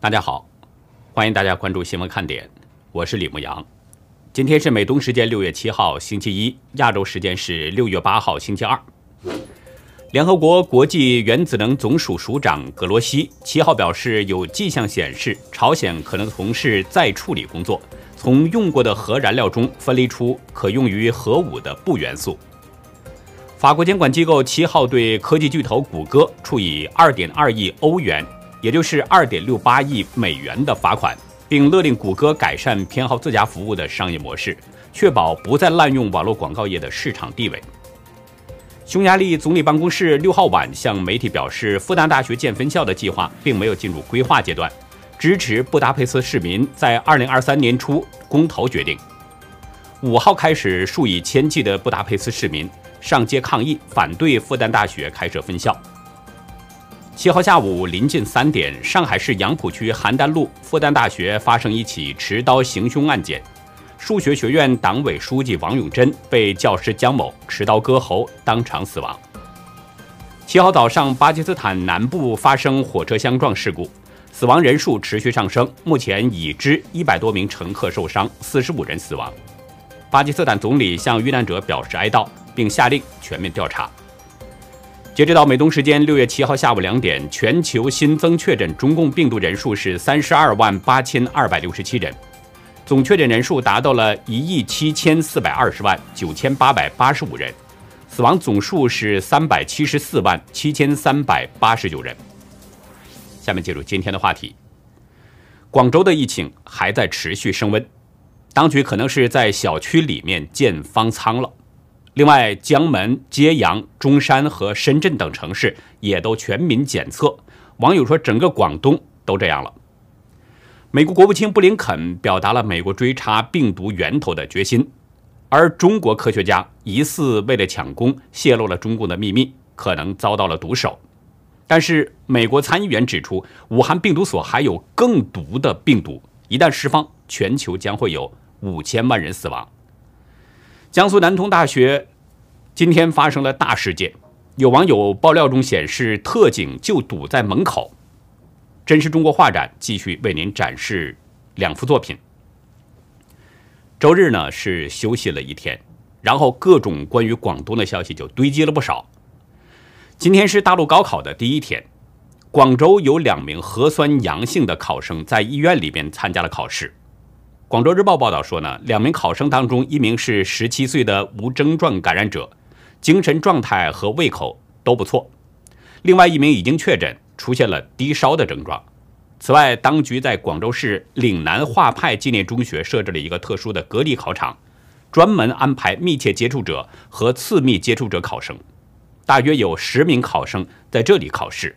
大家好，欢迎大家关注新闻看点，我是李牧阳。今天是美东时间六月七号星期一，亚洲时间是六月八号星期二。联合国国际原子能总署署长格罗西七号表示，有迹象显示朝鲜可能从事再处理工作，从用过的核燃料中分离出可用于核武的钚元素。法国监管机构七号对科技巨头谷歌处以二点二亿欧元。也就是二点六八亿美元的罚款，并勒令谷歌改善偏好自家服务的商业模式，确保不再滥用网络广告业的市场地位。匈牙利总理办公室六号晚向媒体表示，复旦大学建分校的计划并没有进入规划阶段，支持布达佩斯市民在二零二三年初公投决定。五号开始，数以千计的布达佩斯市民上街抗议，反对复旦大学开设分校。七号下午临近三点，上海市杨浦区邯郸路复旦大学发生一起持刀行凶案件，数学学院党委书记王永珍被教师姜某持刀割喉，当场死亡。七号早上，巴基斯坦南部发生火车相撞事故，死亡人数持续上升，目前已知一百多名乘客受伤，四十五人死亡。巴基斯坦总理向遇难者表示哀悼，并下令全面调查。截止到美东时间六月七号下午两点，全球新增确诊中共病毒人数是三十二万八千二百六十七人，总确诊人数达到了一亿七千四百二十万九千八百八十五人，死亡总数是三百七十四万七千三百八十九人。下面进入今天的话题，广州的疫情还在持续升温，当局可能是在小区里面建方舱了。另外，江门、揭阳、中山和深圳等城市也都全民检测。网友说，整个广东都这样了。美国国务卿布林肯表达了美国追查病毒源头的决心，而中国科学家疑似为了抢功，泄露了中共的秘密，可能遭到了毒手。但是，美国参议员指出，武汉病毒所还有更毒的病毒，一旦释放，全球将会有五千万人死亡。江苏南通大学今天发生了大事件，有网友爆料中显示，特警就堵在门口。真实中国画展继续为您展示两幅作品。周日呢是休息了一天，然后各种关于广东的消息就堆积了不少。今天是大陆高考的第一天，广州有两名核酸阳性的考生在医院里边参加了考试。广州日报报道说呢，两名考生当中，一名是十七岁的无症状感染者，精神状态和胃口都不错；另外一名已经确诊，出现了低烧的症状。此外，当局在广州市岭南画派纪念中学设置了一个特殊的隔离考场，专门安排密切接触者和次密接触者考生，大约有十名考生在这里考试。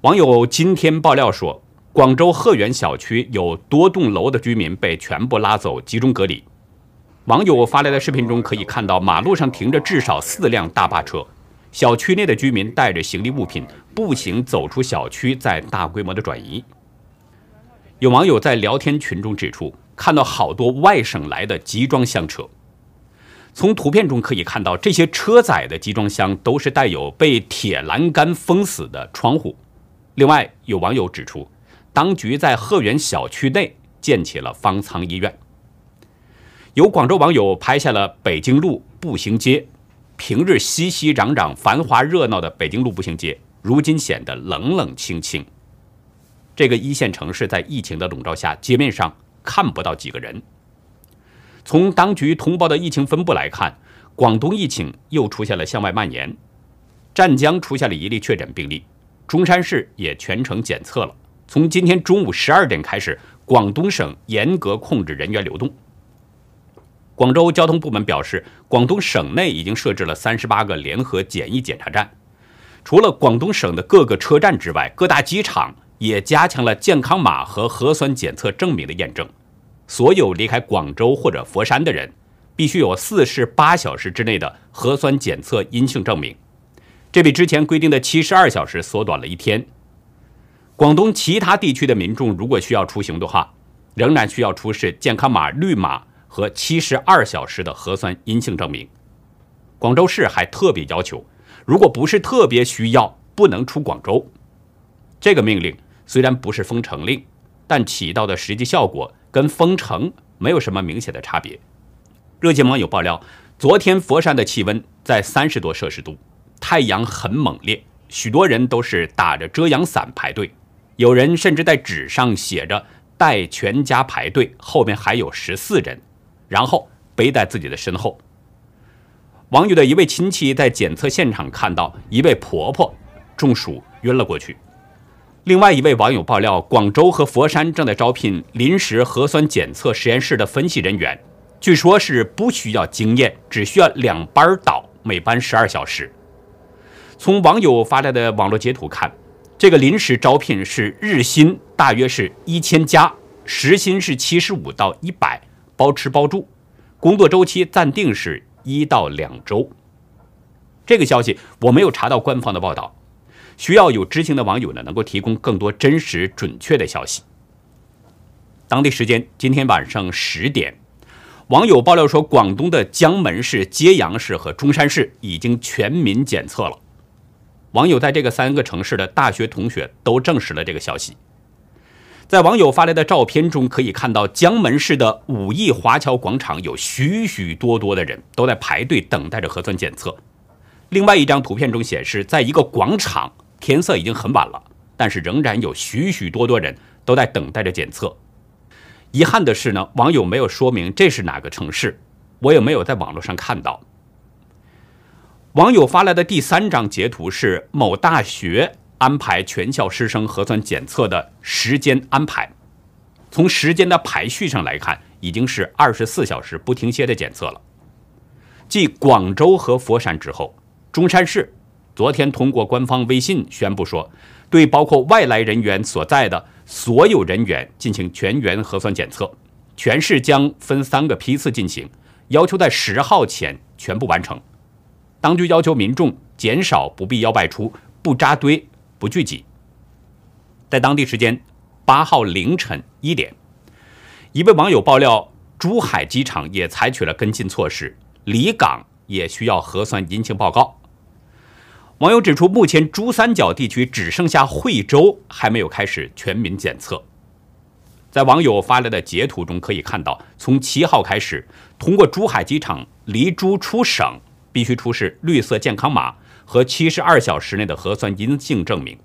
网友今天爆料说。广州鹤园小区有多栋楼的居民被全部拉走集中隔离。网友发来的视频中可以看到，马路上停着至少四辆大巴车，小区内的居民带着行李物品步行走出小区，在大规模的转移。有网友在聊天群中指出，看到好多外省来的集装箱车。从图片中可以看到，这些车载的集装箱都是带有被铁栏杆封死的窗户。另外，有网友指出。当局在鹤园小区内建起了方舱医院。有广州网友拍下了北京路步行街，平日熙熙攘攘、繁华热闹的北京路步行街，如今显得冷冷清清。这个一线城市在疫情的笼罩下，街面上看不到几个人。从当局通报的疫情分布来看，广东疫情又出现了向外蔓延，湛江出现了一例确诊病例，中山市也全程检测了。从今天中午十二点开始，广东省严格控制人员流动。广州交通部门表示，广东省内已经设置了三十八个联合检疫检查站。除了广东省的各个车站之外，各大机场也加强了健康码和核酸检测证明的验证。所有离开广州或者佛山的人，必须有四十八小时之内的核酸检测阴性证明。这比之前规定的七十二小时缩短了一天。广东其他地区的民众如果需要出行的话，仍然需要出示健康码绿码和七十二小时的核酸阴性证明。广州市还特别要求，如果不是特别需要，不能出广州。这个命令虽然不是封城令，但起到的实际效果跟封城没有什么明显的差别。热心网友爆料，昨天佛山的气温在三十多摄氏度，太阳很猛烈，许多人都是打着遮阳伞排队，有人甚至在纸上写着“带全家排队”，后面还有十四人，然后背在自己的身后。网友的一位亲戚在检测现场看到一位婆婆中暑晕了过去。另外一位网友爆料，广州和佛山正在招聘临时核酸检测实验室的分析人员，据说是不需要经验，只需要两班倒，每班十二小时。从网友发来的网络截图看，这个临时招聘是日薪大约是一千加，时薪是七十五到一百，包吃包住，工作周期暂定是一到两周。这个消息我没有查到官方的报道。需要有知情的网友呢，能够提供更多真实准确的消息。当地时间今天晚上十点，网友爆料说，广东的江门市、揭阳市和中山市已经全民检测了。网友在这个三个城市的大学同学都证实了这个消息。在网友发来的照片中，可以看到江门市的五亿华侨广场有许许多多的人都在排队等待着核酸检测。另外一张图片中显示，在一个广场。天色已经很晚了，但是仍然有许许多多人都在等待着检测。遗憾的是呢，网友没有说明这是哪个城市，我也没有在网络上看到。网友发来的第三张截图是某大学安排全校师生核酸检测的时间安排。从时间的排序上来看，已经是二十四小时不停歇的检测了。继广州和佛山之后，中山市。昨天通过官方微信宣布说，对包括外来人员所在的所有人员进行全员核酸检测，全市将分三个批次进行，要求在十号前全部完成。当局要求民众减少不必要外出，不扎堆，不聚集。在当地时间八号凌晨一点，一位网友爆料，珠海机场也采取了跟进措施，离港也需要核酸阴性报告。网友指出，目前珠三角地区只剩下惠州还没有开始全民检测。在网友发来的截图中可以看到，从七号开始，通过珠海机场离珠出省必须出示绿色健康码和七十二小时内的核酸阴性证明。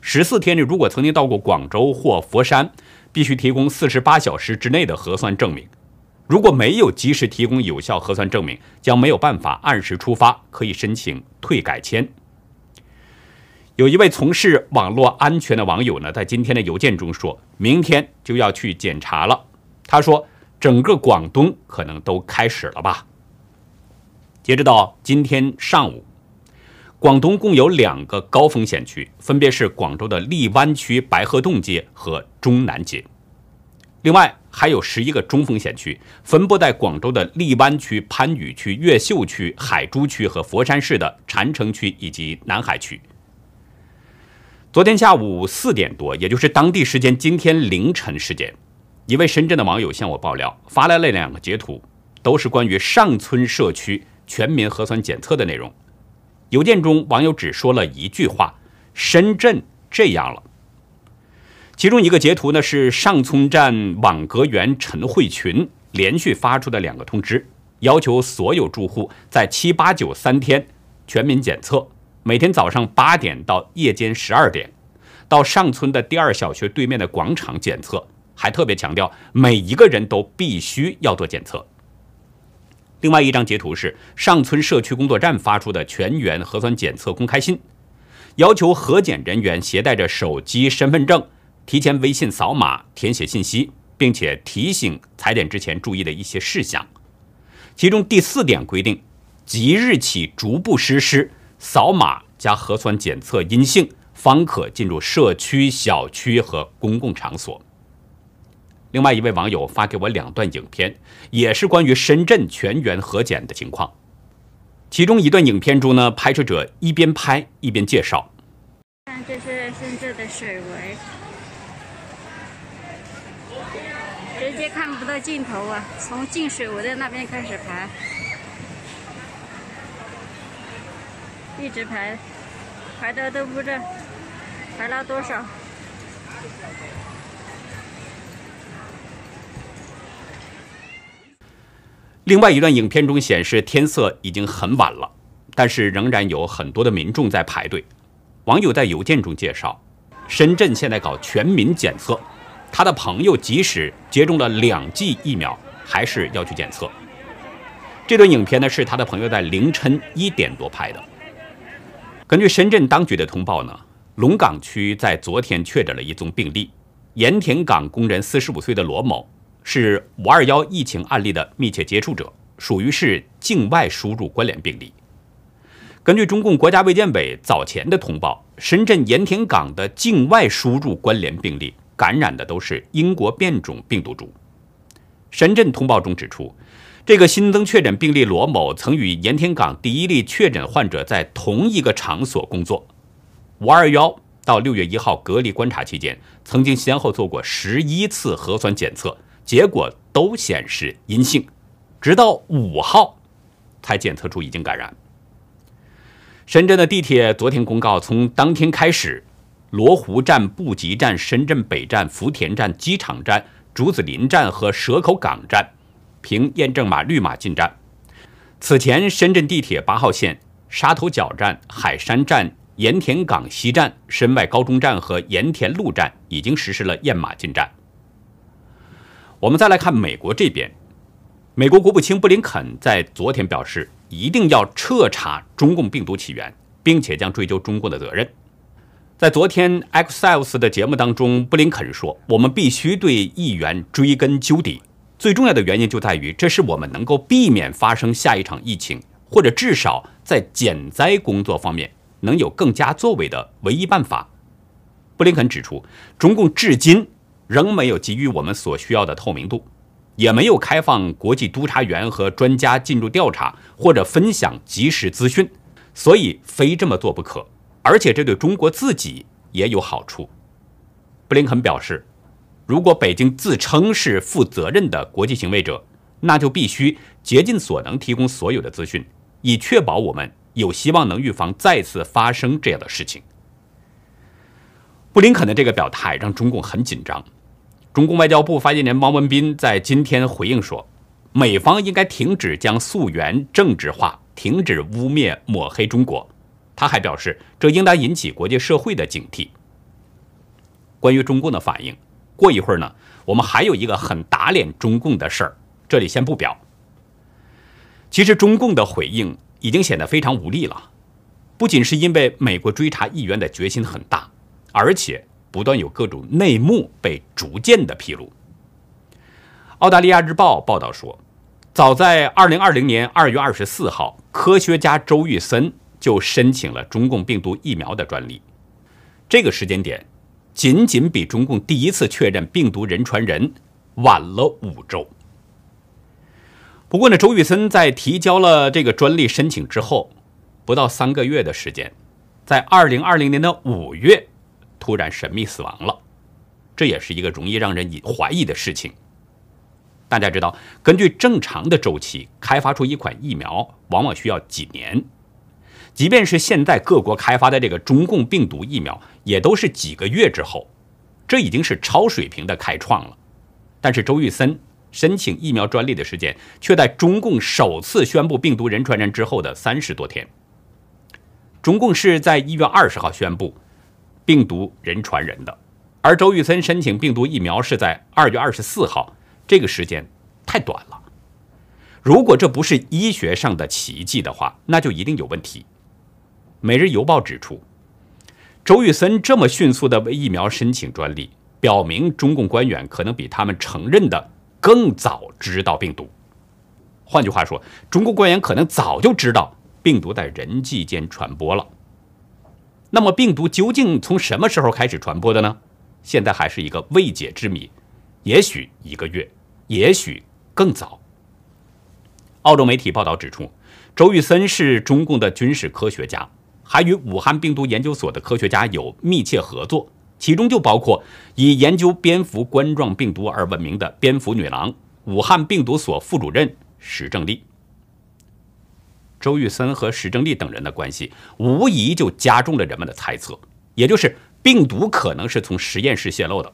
十四天内如果曾经到过广州或佛山，必须提供四十八小时之内的核酸证明。如果没有及时提供有效核酸证明，将没有办法按时出发，可以申请退改签。有一位从事网络安全的网友呢，在今天的邮件中说，明天就要去检查了。他说，整个广东可能都开始了吧。截止到今天上午，广东共有两个高风险区，分别是广州的荔湾区白鹤洞街和中南街。另外还有十一个中风险区，分布在广州的荔湾区、番禺区、越秀区、海珠区和佛山市的禅城区以及南海区。昨天下午四点多，也就是当地时间今天凌晨时间，一位深圳的网友向我爆料，发来了两个截图，都是关于上村社区全民核酸检测的内容。邮件中，网友只说了一句话：“深圳这样了。”其中一个截图呢，是上村站网格员陈慧群连续发出的两个通知，要求所有住户在七八九三天全民检测。每天早上八点到夜间十二点，到上村的第二小学对面的广场检测，还特别强调每一个人都必须要做检测。另外一张截图是上村社区工作站发出的全员核酸检测公开信，要求核检人员携带着手机、身份证，提前微信扫码填写信息，并且提醒踩点之前注意的一些事项。其中第四点规定，即日起逐步实施。扫码加核酸检测阴性，方可进入社区、小区和公共场所。另外一位网友发给我两段影片，也是关于深圳全员核检的情况。其中一段影片中呢，拍摄者一边拍一边介绍：“看，这是深圳的水围，直接看不到尽头啊！从进水围的那边开始排。”一直排，排的都不知道排了多少。另外一段影片中显示，天色已经很晚了，但是仍然有很多的民众在排队。网友在邮件中介绍，深圳现在搞全民检测，他的朋友即使接种了两剂疫苗，还是要去检测。这段影片呢，是他的朋友在凌晨一点多拍的。根据深圳当局的通报呢，龙岗区在昨天确诊了一宗病例，盐田港工人四十五岁的罗某。是五二幺疫情案例的密切接触者，属于是境外输入关联病例。根据中共国家卫健委早前的通报，深圳盐田港的境外输入关联病例感染的都是英国变种病毒株。深圳通报中指出，这个新增确诊病例罗某曾与盐田港第一例确诊患者在同一个场所工作。五二幺到六月一号隔离观察期间，曾经先后做过十一次核酸检测。结果都显示阴性，直到五号才检测出已经感染。深圳的地铁昨天公告，从当天开始，罗湖站、布吉站、深圳北站、福田站、机场站、竹子林站和蛇口港站凭验证码绿码进站。此前，深圳地铁八号线沙头角站、海山站、盐田港西站、深外高中站和盐田路站已经实施了验码进站。我们再来看美国这边，美国国务卿布林肯在昨天表示，一定要彻查中共病毒起源，并且将追究中共的责任。在昨天 x c e l s 的节目当中，布林肯说：“我们必须对议员追根究底，最重要的原因就在于，这是我们能够避免发生下一场疫情，或者至少在减灾工作方面能有更加作为的唯一办法。”布林肯指出，中共至今。仍没有给予我们所需要的透明度，也没有开放国际督察员和专家进入调查或者分享及时资讯，所以非这么做不可。而且这对中国自己也有好处。布林肯表示，如果北京自称是负责任的国际行为者，那就必须竭尽所能提供所有的资讯，以确保我们有希望能预防再次发生这样的事情。布林肯的这个表态让中共很紧张。中共外交部发言人汪文斌在今天回应说，美方应该停止将溯源政治化，停止污蔑抹黑中国。他还表示，这应当引起国际社会的警惕。关于中共的反应，过一会儿呢，我们还有一个很打脸中共的事儿，这里先不表。其实中共的回应已经显得非常无力了，不仅是因为美国追查议员的决心很大，而且。不断有各种内幕被逐渐的披露。澳大利亚日报报道说，早在2020年2月24号，科学家周玉森就申请了中共病毒疫苗的专利。这个时间点，仅仅比中共第一次确认病毒人传人晚了五周。不过呢，周玉森在提交了这个专利申请之后，不到三个月的时间，在2020年的五月。突然神秘死亡了，这也是一个容易让人怀疑的事情。大家知道，根据正常的周期，开发出一款疫苗往往需要几年。即便是现在各国开发的这个中共病毒疫苗，也都是几个月之后。这已经是超水平的开创了。但是周玉森申请疫苗专利的时间，却在中共首次宣布病毒人传人之后的三十多天。中共是在一月二十号宣布。病毒人传人的，而周玉森申请病毒疫苗是在二月二十四号，这个时间太短了。如果这不是医学上的奇迹的话，那就一定有问题。每日邮报指出，周玉森这么迅速的为疫苗申请专利，表明中共官员可能比他们承认的更早知道病毒。换句话说，中共官员可能早就知道病毒在人际间传播了。那么病毒究竟从什么时候开始传播的呢？现在还是一个未解之谜，也许一个月，也许更早。澳洲媒体报道指出，周玉森是中共的军事科学家，还与武汉病毒研究所的科学家有密切合作，其中就包括以研究蝙蝠冠状病毒而闻名的“蝙蝠女郎”——武汉病毒所副主任石正丽。周玉森和石正丽等人的关系，无疑就加重了人们的猜测，也就是病毒可能是从实验室泄露的。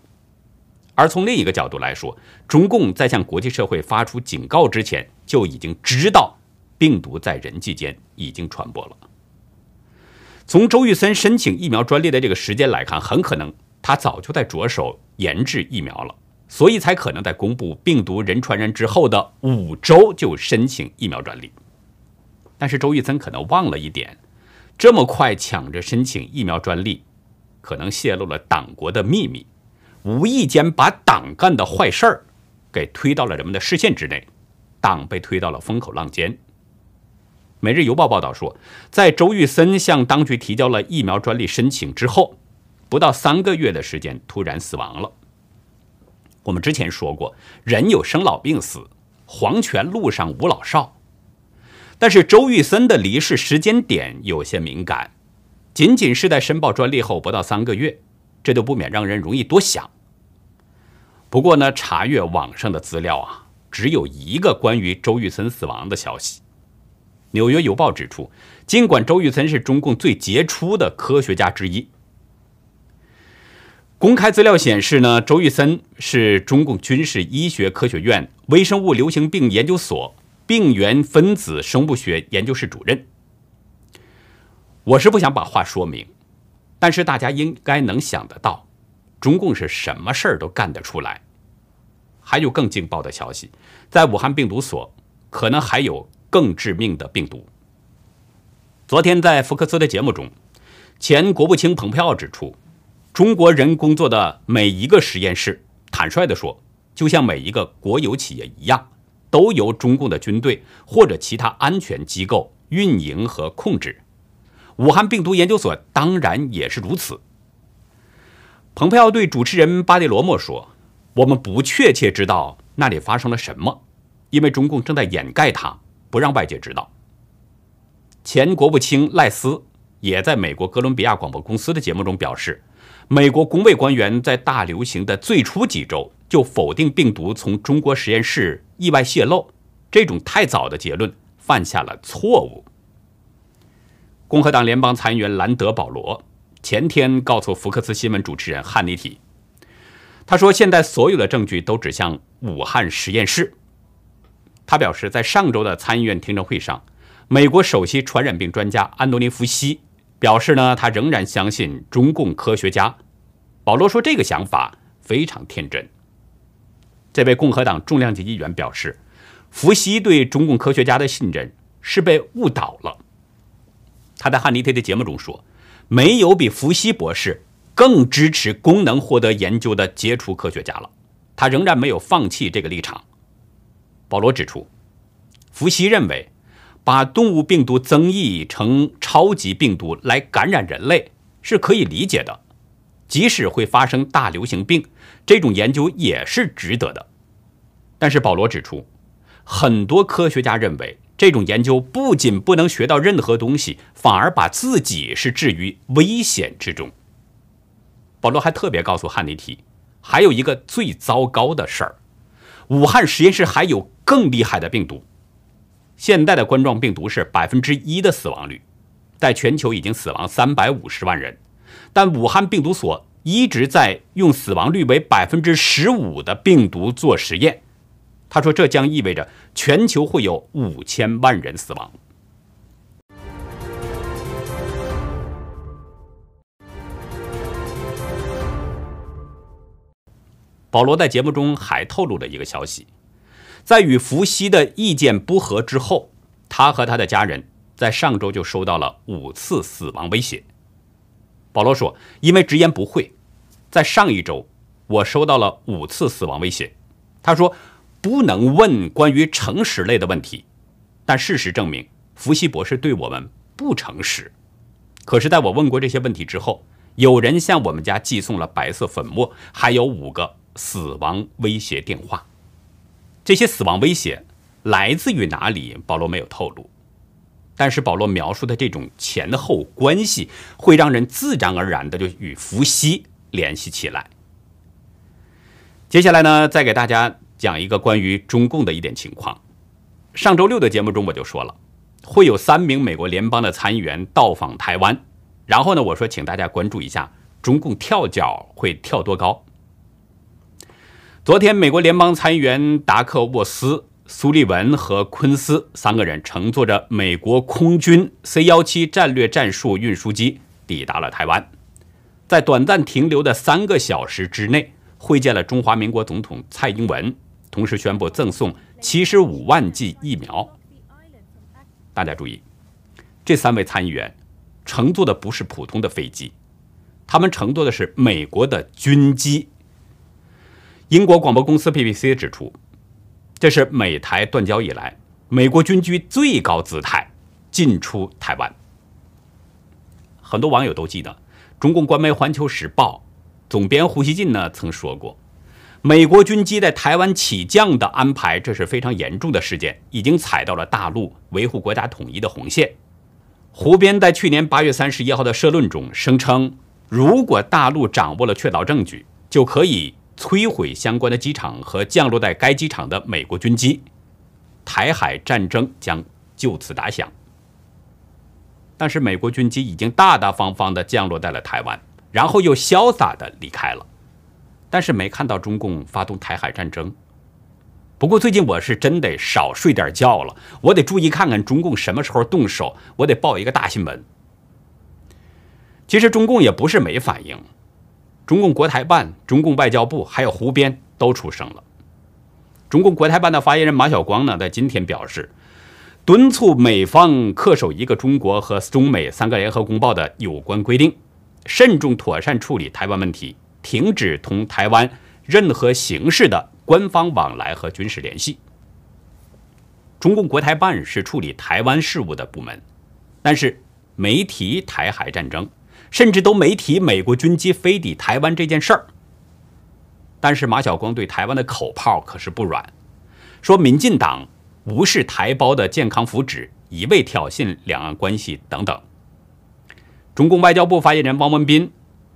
而从另一个角度来说，中共在向国际社会发出警告之前，就已经知道病毒在人际间已经传播了。从周玉森申请疫苗专利的这个时间来看，很可能他早就在着手研制疫苗了，所以才可能在公布病毒人传人之后的五周就申请疫苗专利。但是周玉森可能忘了一点，这么快抢着申请疫苗专利，可能泄露了党国的秘密。无意间把党干的坏事儿给推到了人们的视线之内，党被推到了风口浪尖。《每日邮报》报道说，在周玉森向当局提交了疫苗专利申请之后，不到三个月的时间，突然死亡了。我们之前说过，人有生老病死，黄泉路上无老少。但是周玉森的离世时间点有些敏感，仅仅是在申报专利后不到三个月。这都不免让人容易多想。不过呢，查阅网上的资料啊，只有一个关于周玉森死亡的消息。《纽约邮报》指出，尽管周玉森是中共最杰出的科学家之一，公开资料显示呢，周玉森是中共军事医学科学院微生物流行病研究所病原分子生物学研究室主任。我是不想把话说明。但是大家应该能想得到，中共是什么事儿都干得出来。还有更劲爆的消息，在武汉病毒所可能还有更致命的病毒。昨天在福克斯的节目中，前国务卿蓬佩奥指出，中国人工作的每一个实验室，坦率地说，就像每一个国有企业一样，都由中共的军队或者其他安全机构运营和控制。武汉病毒研究所当然也是如此。蓬佩奥对主持人巴蒂罗莫说：“我们不确切知道那里发生了什么，因为中共正在掩盖它，不让外界知道。”前国务卿赖斯也在美国哥伦比亚广播公司的节目中表示：“美国工卫官员在大流行的最初几周就否定病毒从中国实验室意外泄露，这种太早的结论犯下了错误。”共和党联邦参议员兰德·保罗前天告诉福克斯新闻主持人汉尼提，他说：“现在所有的证据都指向武汉实验室。”他表示，在上周的参议院听证会上，美国首席传染病专家安东尼·福西表示呢，他仍然相信中共科学家。保罗说：“这个想法非常天真。”这位共和党重量级议员表示，福西对中共科学家的信任是被误导了。他在汉尼特的节目中说：“没有比福西博士更支持功能获得研究的杰出科学家了。”他仍然没有放弃这个立场。保罗指出，福西认为，把动物病毒增益成超级病毒来感染人类是可以理解的，即使会发生大流行病，这种研究也是值得的。但是保罗指出，很多科学家认为。这种研究不仅不能学到任何东西，反而把自己是置于危险之中。保罗还特别告诉汉尼提，还有一个最糟糕的事儿：武汉实验室还有更厉害的病毒。现代的冠状病毒是百分之一的死亡率，在全球已经死亡三百五十万人，但武汉病毒所一直在用死亡率为百分之十五的病毒做实验。他说：“这将意味着全球会有五千万人死亡。”保罗在节目中还透露了一个消息：在与伏羲的意见不合之后，他和他的家人在上周就收到了五次死亡威胁。保罗说：“因为直言不讳，在上一周我收到了五次死亡威胁。”他说。不能问关于诚实类的问题，但事实证明，伏羲博士对我们不诚实。可是，在我问过这些问题之后，有人向我们家寄送了白色粉末，还有五个死亡威胁电话。这些死亡威胁来自于哪里？保罗没有透露。但是，保罗描述的这种前后关系，会让人自然而然的就与伏羲联系起来。接下来呢，再给大家。讲一个关于中共的一点情况。上周六的节目中我就说了，会有三名美国联邦的参议员到访台湾。然后呢，我说请大家关注一下中共跳脚会跳多高？昨天，美国联邦参议员达克沃斯、苏利文和昆斯三个人乘坐着美国空军 C-17 战略战术运输机抵达了台湾，在短暂停留的三个小时之内，会见了中华民国总统蔡英文，同时宣布赠送七十五万剂疫苗。大家注意，这三位参议员乘坐的不是普通的飞机，他们乘坐的是美国的军机。英国广播公司 BBC 指出，这是美台断交以来美国军机最高姿态进出台湾。很多网友都记得，中共官媒《环球时报》总编胡锡进呢曾说过，美国军机在台湾起降的安排，这是非常严重的事件，已经踩到了大陆维护国家统一的红线。胡编在去年八月三十一号的社论中声称，如果大陆掌握了确凿证据，就可以。摧毁相关的机场和降落在该机场的美国军机，台海战争将就此打响。但是，美国军机已经大大方方的降落在了台湾，然后又潇洒的离开了。但是，没看到中共发动台海战争。不过，最近我是真得少睡点觉了，我得注意看看中共什么时候动手，我得报一个大新闻。其实，中共也不是没反应。中共国台办、中共外交部还有胡编都出声了。中共国台办的发言人马晓光呢，在今天表示，敦促美方恪守一个中国和中美三个联合公报的有关规定，慎重妥善处理台湾问题，停止同台湾任何形式的官方往来和军事联系。中共国台办是处理台湾事务的部门，但是没提台海战争。甚至都没提美国军机飞抵台湾这件事儿。但是马晓光对台湾的口炮可是不软，说民进党无视台胞的健康福祉，一味挑衅两岸关系等等。中共外交部发言人汪文斌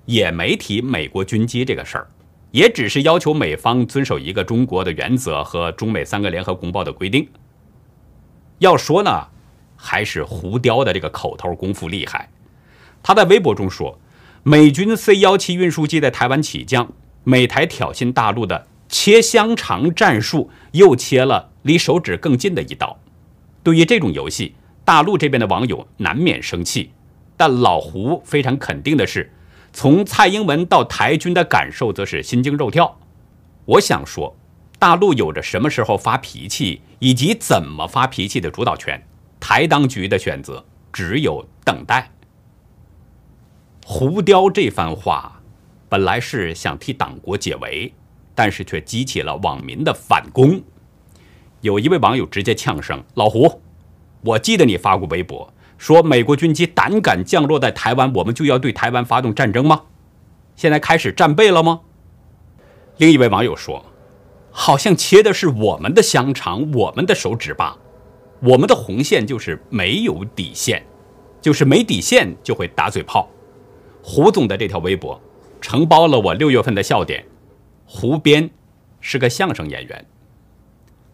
也没提美国军机这个事儿，也只是要求美方遵守一个中国的原则和中美三个联合公报的规定。要说呢，还是胡雕的这个口头功夫厉害。他在微博中说：“美军 C-17 运输机在台湾起降，美台挑衅大陆的切香肠战术又切了离手指更近的一刀。”对于这种游戏，大陆这边的网友难免生气，但老胡非常肯定的是，从蔡英文到台军的感受则是心惊肉跳。我想说，大陆有着什么时候发脾气以及怎么发脾气的主导权，台当局的选择只有等待。胡雕这番话，本来是想替党国解围，但是却激起了网民的反攻。有一位网友直接呛声：“老胡，我记得你发过微博，说美国军机胆敢降落在台湾，我们就要对台湾发动战争吗？现在开始战备了吗？”另一位网友说：“好像切的是我们的香肠，我们的手指吧？我们的红线就是没有底线，就是没底线就会打嘴炮。”胡总的这条微博承包了我六月份的笑点。胡编是个相声演员。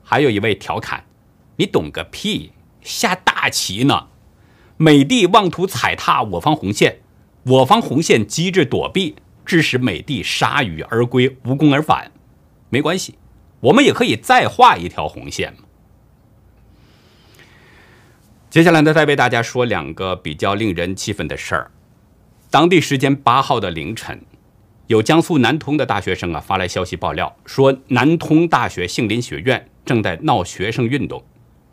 还有一位调侃：“你懂个屁，下大棋呢！美帝妄图踩踏我方红线，我方红线机智躲避，致使美帝铩羽而归，无功而返。没关系，我们也可以再画一条红线。”接下来呢，再为大家说两个比较令人气愤的事儿。当地时间八号的凌晨，有江苏南通的大学生啊发来消息爆料，说南通大学杏林学院正在闹学生运动，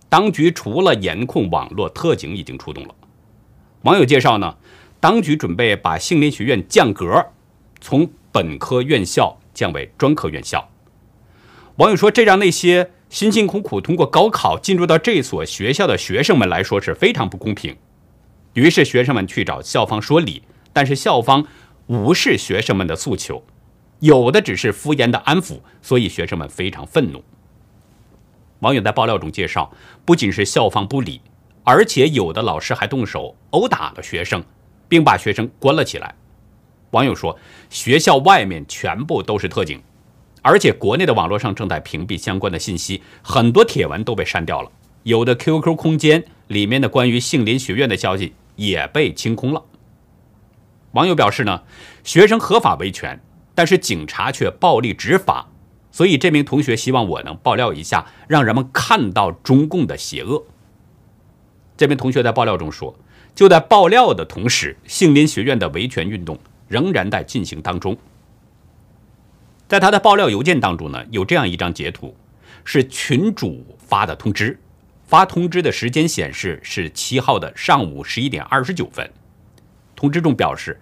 当局除了严控网络，特警已经出动了。网友介绍呢，当局准备把杏林学院降格，从本科院校降为专科院校。网友说，这让那些辛辛苦苦通过高考进入到这所学校的学生们来说是非常不公平。于是学生们去找校方说理。但是校方无视学生们的诉求，有的只是敷衍的安抚，所以学生们非常愤怒。网友在爆料中介绍，不仅是校方不理，而且有的老师还动手殴打了学生，并把学生关了起来。网友说，学校外面全部都是特警，而且国内的网络上正在屏蔽相关的信息，很多帖文都被删掉了，有的 QQ 空间里面的关于杏林学院的消息也被清空了。网友表示呢，学生合法维权，但是警察却暴力执法，所以这名同学希望我能爆料一下，让人们看到中共的邪恶。这名同学在爆料中说，就在爆料的同时，杏林学院的维权运动仍然在进行当中。在他的爆料邮件当中呢，有这样一张截图，是群主发的通知，发通知的时间显示是七号的上午十一点二十九分。通知中表示，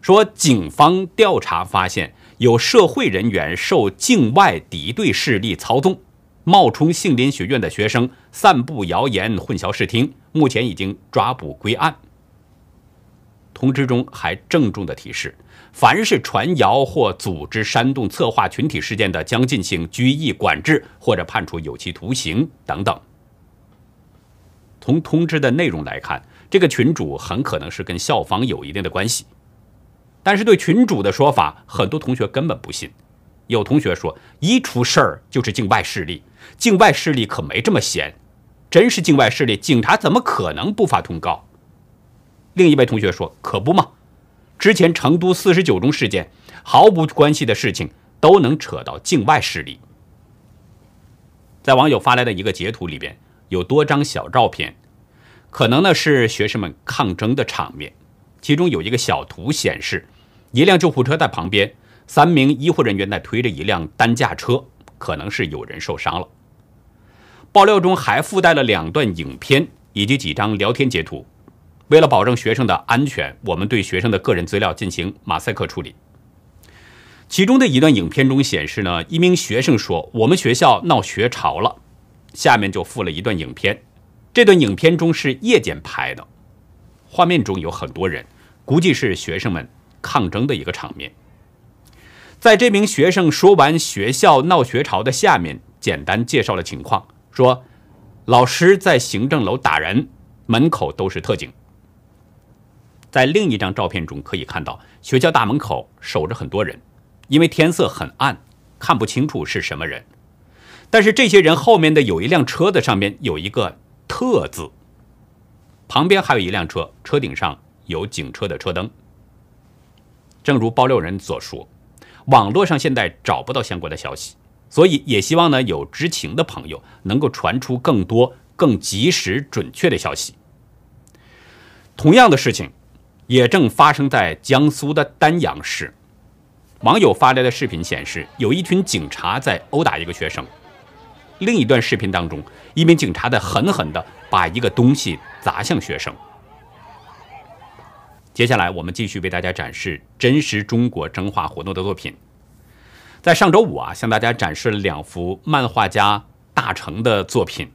说警方调查发现有社会人员受境外敌对势力操纵，冒充杏林学院的学生，散布谣言，混淆视听，目前已经抓捕归案。通知中还郑重的提示，凡是传谣或组织煽动策划群体事件的，将进行拘役管制或者判处有期徒刑等等。从通知的内容来看。这个群主很可能是跟校方有一定的关系，但是对群主的说法，很多同学根本不信。有同学说，一出事儿就是境外势力，境外势力可没这么闲，真是境外势力，警察怎么可能不发通告？另一位同学说，可不嘛，之前成都四十九中事件，毫无关系的事情都能扯到境外势力。在网友发来的一个截图里边，有多张小照片。可能呢是学生们抗争的场面，其中有一个小图显示，一辆救护车在旁边，三名医护人员在推着一辆担架车，可能是有人受伤了。爆料中还附带了两段影片以及几张聊天截图。为了保证学生的安全，我们对学生的个人资料进行马赛克处理。其中的一段影片中显示呢，一名学生说：“我们学校闹学潮了。”下面就附了一段影片。这段影片中是夜间拍的，画面中有很多人，估计是学生们抗争的一个场面。在这名学生说完学校闹学潮的下面，简单介绍了情况，说老师在行政楼打人，门口都是特警。在另一张照片中可以看到，学校大门口守着很多人，因为天色很暗，看不清楚是什么人。但是这些人后面的有一辆车的上面有一个。特字，旁边还有一辆车，车顶上有警车的车灯。正如爆料人所说，网络上现在找不到相关的消息，所以也希望呢有知情的朋友能够传出更多、更及时、准确的消息。同样的事情也正发生在江苏的丹阳市，网友发来的视频显示，有一群警察在殴打一个学生。另一段视频当中，一名警察在狠狠地把一个东西砸向学生。接下来，我们继续为大家展示真实中国真话活动的作品。在上周五啊，向大家展示了两幅漫画家大成的作品，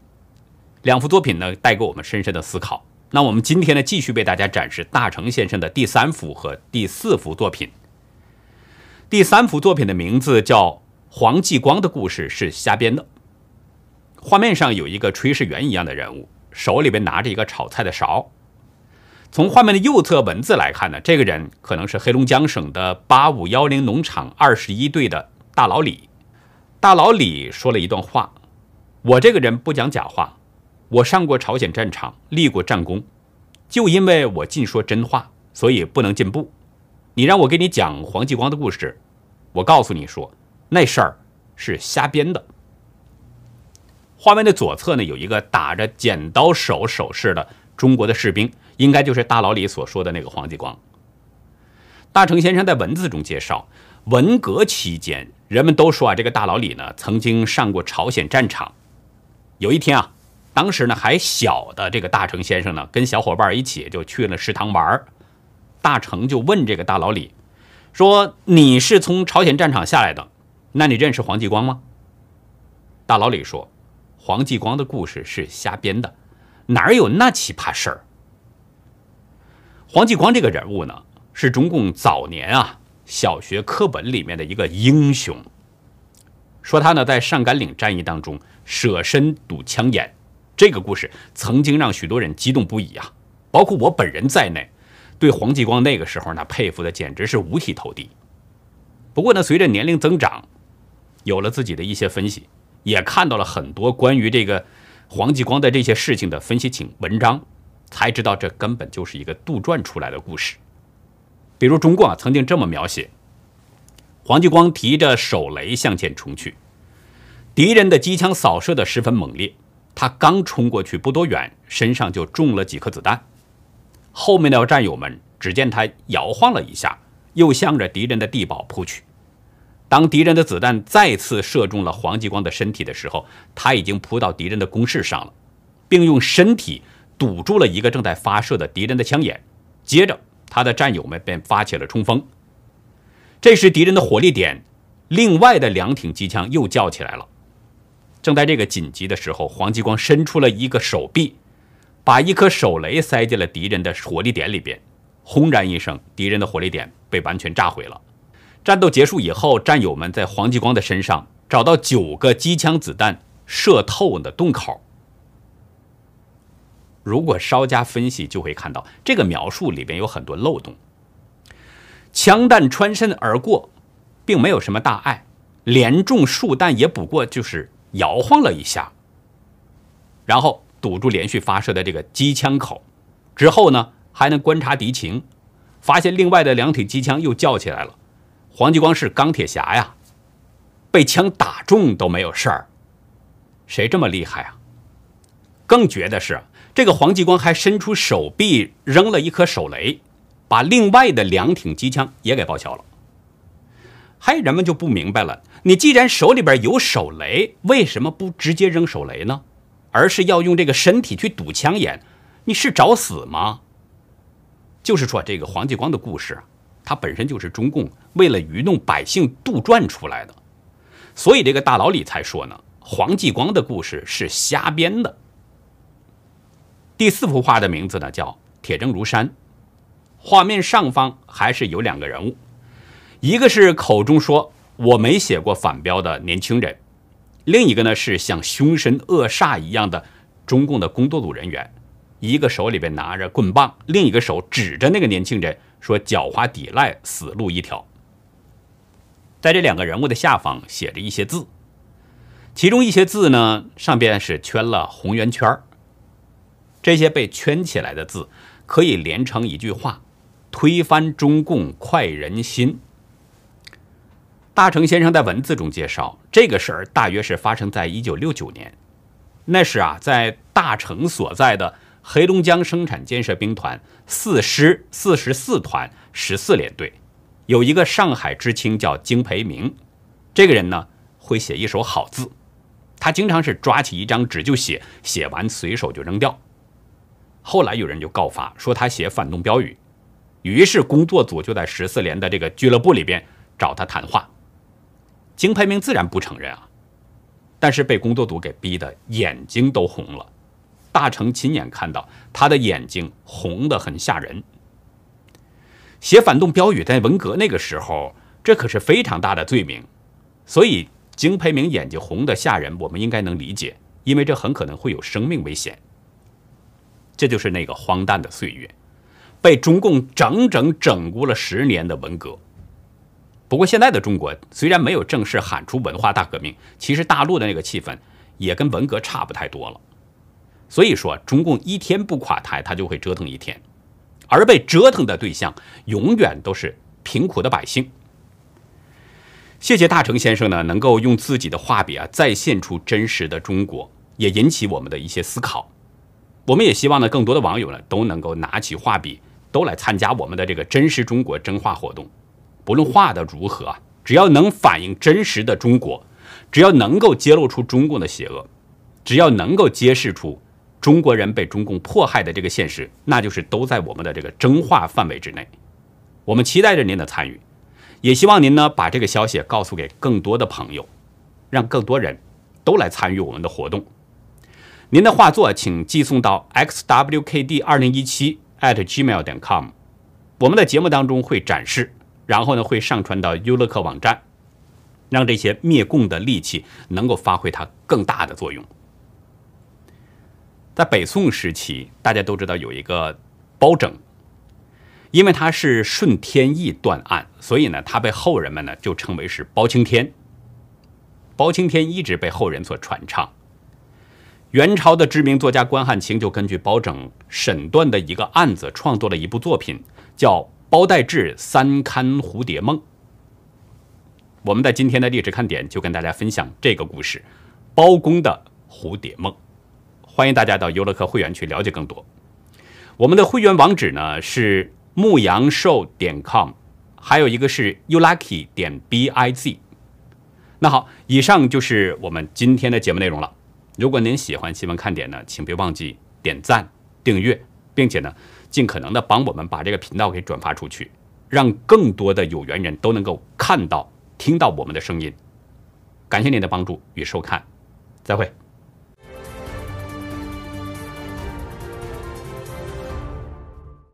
两幅作品呢带给我们深深的思考。那我们今天呢，继续为大家展示大成先生的第三幅和第四幅作品。第三幅作品的名字叫《黄继光的故事是瞎编的》。画面上有一个炊事员一样的人物，手里边拿着一个炒菜的勺。从画面的右侧文字来看呢，这个人可能是黑龙江省的八五幺零农场二十一队的大老李。大老李说了一段话：“我这个人不讲假话，我上过朝鲜战场，立过战功，就因为我尽说真话，所以不能进步。你让我给你讲黄继光的故事，我告诉你说，那事儿是瞎编的。”画面的左侧呢，有一个打着剪刀手手势的中国的士兵，应该就是大老李所说的那个黄继光。大成先生在文字中介绍，文革期间，人们都说啊，这个大老李呢曾经上过朝鲜战场。有一天啊，当时呢还小的这个大成先生呢，跟小伙伴一起就去了食堂玩大成就问这个大老李，说：“你是从朝鲜战场下来的，那你认识黄继光吗？”大老李说。黄继光的故事是瞎编的，哪有那奇葩事儿？黄继光这个人物呢，是中共早年啊小学课本里面的一个英雄。说他呢在上甘岭战役当中舍身堵枪眼，这个故事曾经让许多人激动不已啊，包括我本人在内，对黄继光那个时候呢佩服的简直是五体投地。不过呢，随着年龄增长，有了自己的一些分析。也看到了很多关于这个黄继光的这些事情的分析请文章，才知道这根本就是一个杜撰出来的故事。比比如中共啊曾经这么描写：黄继光提着手雷向前冲去，敌人的机枪扫射的十分猛烈，他刚冲过去不多远，身上就中了几颗子弹。后面的战友们只见他摇晃了一下，又向着敌人的地堡扑去。当敌人的子弹再次射中了黄继光的身体的时候，他已经扑到敌人的工事上了，并用身体堵住了一个正在发射的敌人的枪眼。接着，他的战友们便发起了冲锋。这时，敌人的火力点，另外的两挺机枪又叫起来了。正在这个紧急的时候，黄继光伸出了一个手臂，把一颗手雷塞进了敌人的火力点里边。轰然一声，敌人的火力点被完全炸毁了。战斗结束以后，战友们在黄继光的身上找到九个机枪子弹射透的洞口。如果稍加分析，就会看到这个描述里边有很多漏洞。枪弹穿身而过，并没有什么大碍，连中数弹也不过就是摇晃了一下，然后堵住连续发射的这个机枪口，之后呢还能观察敌情，发现另外的两挺机枪又叫起来了。黄继光是钢铁侠呀，被枪打中都没有事儿，谁这么厉害啊？更绝的是，这个黄继光还伸出手臂扔了一颗手雷，把另外的两挺机枪也给报销了。还人们就不明白了，你既然手里边有手雷，为什么不直接扔手雷呢？而是要用这个身体去堵枪眼？你是找死吗？就是说，这个黄继光的故事。它本身就是中共为了愚弄百姓杜撰出来的，所以这个大佬里才说呢，黄继光的故事是瞎编的。第四幅画的名字呢叫《铁证如山》，画面上方还是有两个人物，一个是口中说我没写过反标的年轻人，另一个呢是像凶神恶煞一样的中共的工作组人员，一个手里边拿着棍棒，另一个手指着那个年轻人。说狡猾抵赖，死路一条。在这两个人物的下方写着一些字，其中一些字呢，上边是圈了红圆圈这些被圈起来的字可以连成一句话：“推翻中共，快人心。”大成先生在文字中介绍，这个事儿大约是发生在一九六九年。那时啊，在大成所在的。黑龙江生产建设兵团四师四十四团十四连队，有一个上海知青叫金培明，这个人呢会写一手好字，他经常是抓起一张纸就写，写完随手就扔掉。后来有人就告发说他写反动标语，于是工作组就在十四连的这个俱乐部里边找他谈话，金培明自然不承认啊，但是被工作组给逼得眼睛都红了。大成亲眼看到他的眼睛红得很吓人。写反动标语在文革那个时候，这可是非常大的罪名，所以金培明眼睛红得吓人，我们应该能理解，因为这很可能会有生命危险。这就是那个荒诞的岁月，被中共整整整蛊了十年的文革。不过现在的中国虽然没有正式喊出文化大革命，其实大陆的那个气氛也跟文革差不太多了。所以说，中共一天不垮台，他就会折腾一天，而被折腾的对象永远都是贫苦的百姓。谢谢大成先生呢，能够用自己的画笔啊，再现出真实的中国，也引起我们的一些思考。我们也希望呢，更多的网友呢，都能够拿起画笔，都来参加我们的这个真实中国真画活动。不论画的如何，只要能反映真实的中国，只要能够揭露出中共的邪恶，只要能够揭示出。中国人被中共迫害的这个现实，那就是都在我们的这个真话范围之内。我们期待着您的参与，也希望您呢把这个消息告诉给更多的朋友，让更多人都来参与我们的活动。您的画作请寄送到 xwkd 二零一七 at gmail 点 com，我们的节目当中会展示，然后呢会上传到优乐客网站，让这些灭共的利器能够发挥它更大的作用。在北宋时期，大家都知道有一个包拯，因为他是顺天意断案，所以呢，他被后人们呢就称为是包青天。包青天一直被后人所传唱。元朝的知名作家关汉卿就根据包拯审断的一个案子，创作了一部作品，叫《包代志三堪蝴蝶梦。我们在今天的历史看点就跟大家分享这个故事，包公的蝴蝶梦。欢迎大家到优乐客会员去了解更多。我们的会员网址呢是牧羊兽点 com，还有一个是 ulucky 点 biz。那好，以上就是我们今天的节目内容了。如果您喜欢新闻看点呢，请别忘记点赞、订阅，并且呢，尽可能的帮我们把这个频道给转发出去，让更多的有缘人都能够看到、听到我们的声音。感谢您的帮助与收看，再会。